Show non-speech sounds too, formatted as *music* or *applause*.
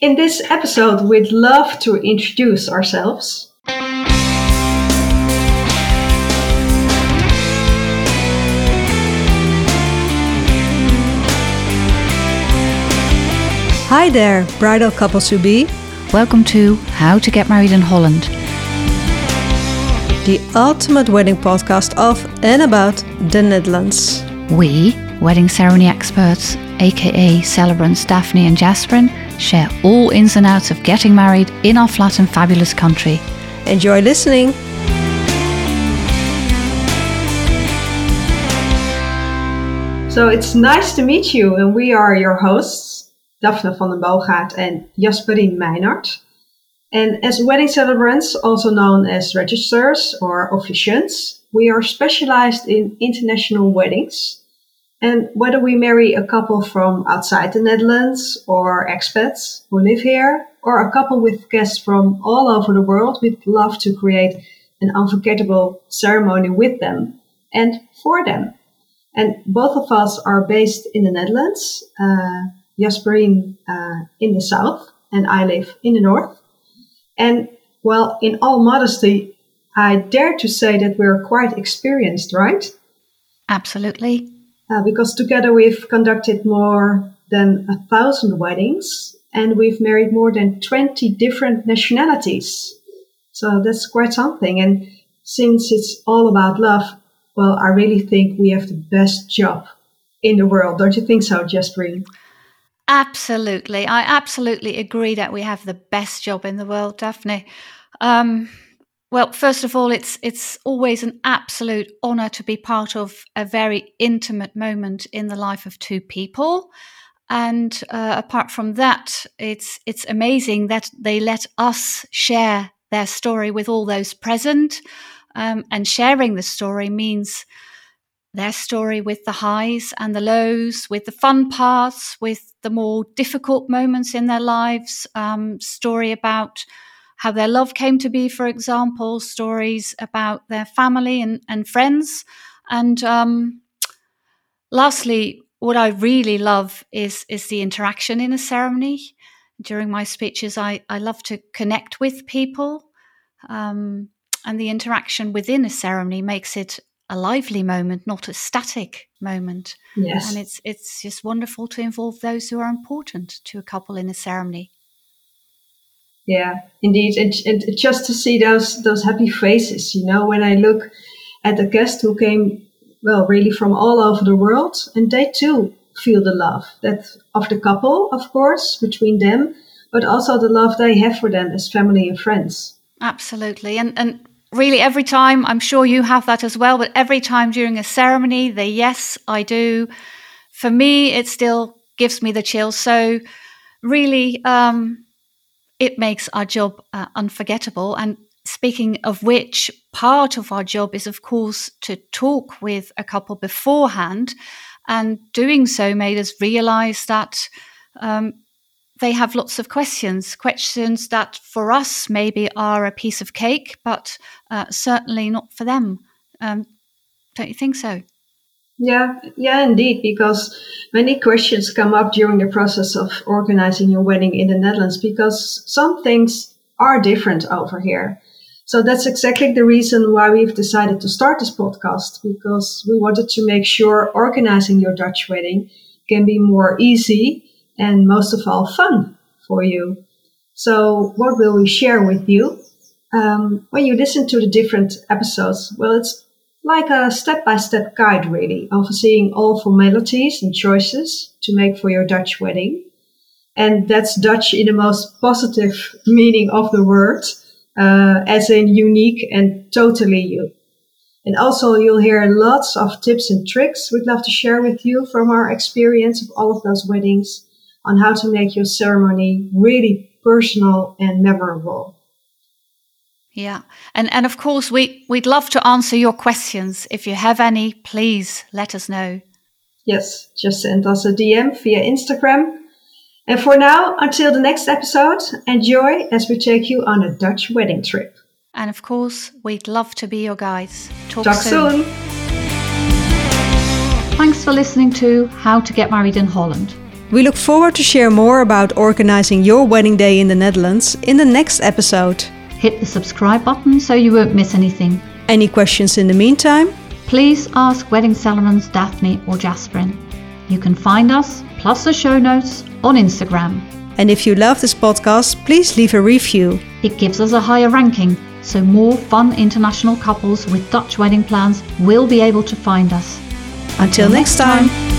In this episode, we'd love to introduce ourselves. Hi there, bridal couples to be. Welcome to How to Get Married in Holland, the ultimate wedding podcast of and about the Netherlands. We, wedding ceremony experts, aka celebrants Daphne and Jasperien, share all ins and outs of getting married in our flat and fabulous country. Enjoy listening. So it's nice to meet you, and we are your hosts, Daphne van den Boogaard and Jasperien Meinert. And as wedding celebrants, also known as registrars or officiants, we are specialized in international weddings. And whether we marry a couple from outside the Netherlands or expats who live here, or a couple with guests from all over the world, we'd love to create an unforgettable ceremony with them and for them. And both of us are based in the Netherlands, uh, Jasperien uh, in the south, and I live in the north. And well, in all modesty, I dare to say that we're quite experienced, right? Absolutely. Uh, because together we've conducted more than a thousand weddings and we've married more than 20 different nationalities. So that's quite something. And since it's all about love, well, I really think we have the best job in the world. Don't you think so, Jasperien? Absolutely. I absolutely agree that we have the best job in the world, Daphne. Um, well, first of all, it's it's always an absolute honor to be part of a very intimate moment in the life of two people. And uh, apart from that, it's it's amazing that they let us share their story with all those present. Um, and sharing the story means their story with the highs and the lows, with the fun parts, with the more difficult moments in their lives. Um, story about how their love came to be, for example, stories about their family and, and friends. And um, lastly, what I really love is is the interaction in a ceremony. During my speeches, I, I love to connect with people. Um, and the interaction within a ceremony makes it a lively moment, not a static moment. Yes. And it's it's just wonderful to involve those who are important to a couple in a ceremony. Yeah, indeed, and, and just to see those those happy faces, you know, when I look at the guests who came, well, really from all over the world, and they too feel the love that of the couple, of course, between them, but also the love they have for them as family and friends. Absolutely, and and really every time i'm sure you have that as well but every time during a ceremony the yes i do. For me it still gives me the chills. So really um, it makes our job uh, unforgettable and speaking of which part of our job is of course to talk with a couple beforehand and doing so made us realize that um, they have lots of questions, questions that for us maybe are a piece of cake, but uh, certainly not for them. Um, don't you think so? Yeah, yeah, indeed, because many questions come up during the process of organizing your wedding in the Netherlands because some things are different over here. So that's exactly the reason why we've decided to start this podcast because we wanted to make sure organizing your Dutch wedding can be more easy and most of all fun for you. So what will we share with you? Um, when you listen to the different episodes, well, it's like a step-by-step guide really overseeing all formalities and choices to make for your Dutch wedding. And that's Dutch in the most positive *laughs* meaning of the word, uh, as in unique and totally you. And also you'll hear lots of tips and tricks we'd love to share with you from our experience of all of those weddings on how to make your ceremony really personal and memorable. Yeah. And and of course we we'd love to answer your questions. If you have any, please let us know. Yes, just send us a DM via Instagram. And for now, until the next episode, enjoy as we take you on a Dutch wedding trip. And of course, we'd love to be your guides. Talk, Talk soon. soon. Thanks for listening to How to Get Married in Holland. We look forward to share more about organizing your wedding day in the Netherlands in the next episode. Hit the subscribe button so you won't miss anything. Any questions in the meantime? Please ask Wedding Celebrants Daphne or Jasperien. You can find us, plus the show notes, on Instagram. And if you love this podcast, please leave a review. It gives us a higher ranking, so more fun international couples with Dutch wedding plans will be able to find us. Until, Until next time. time.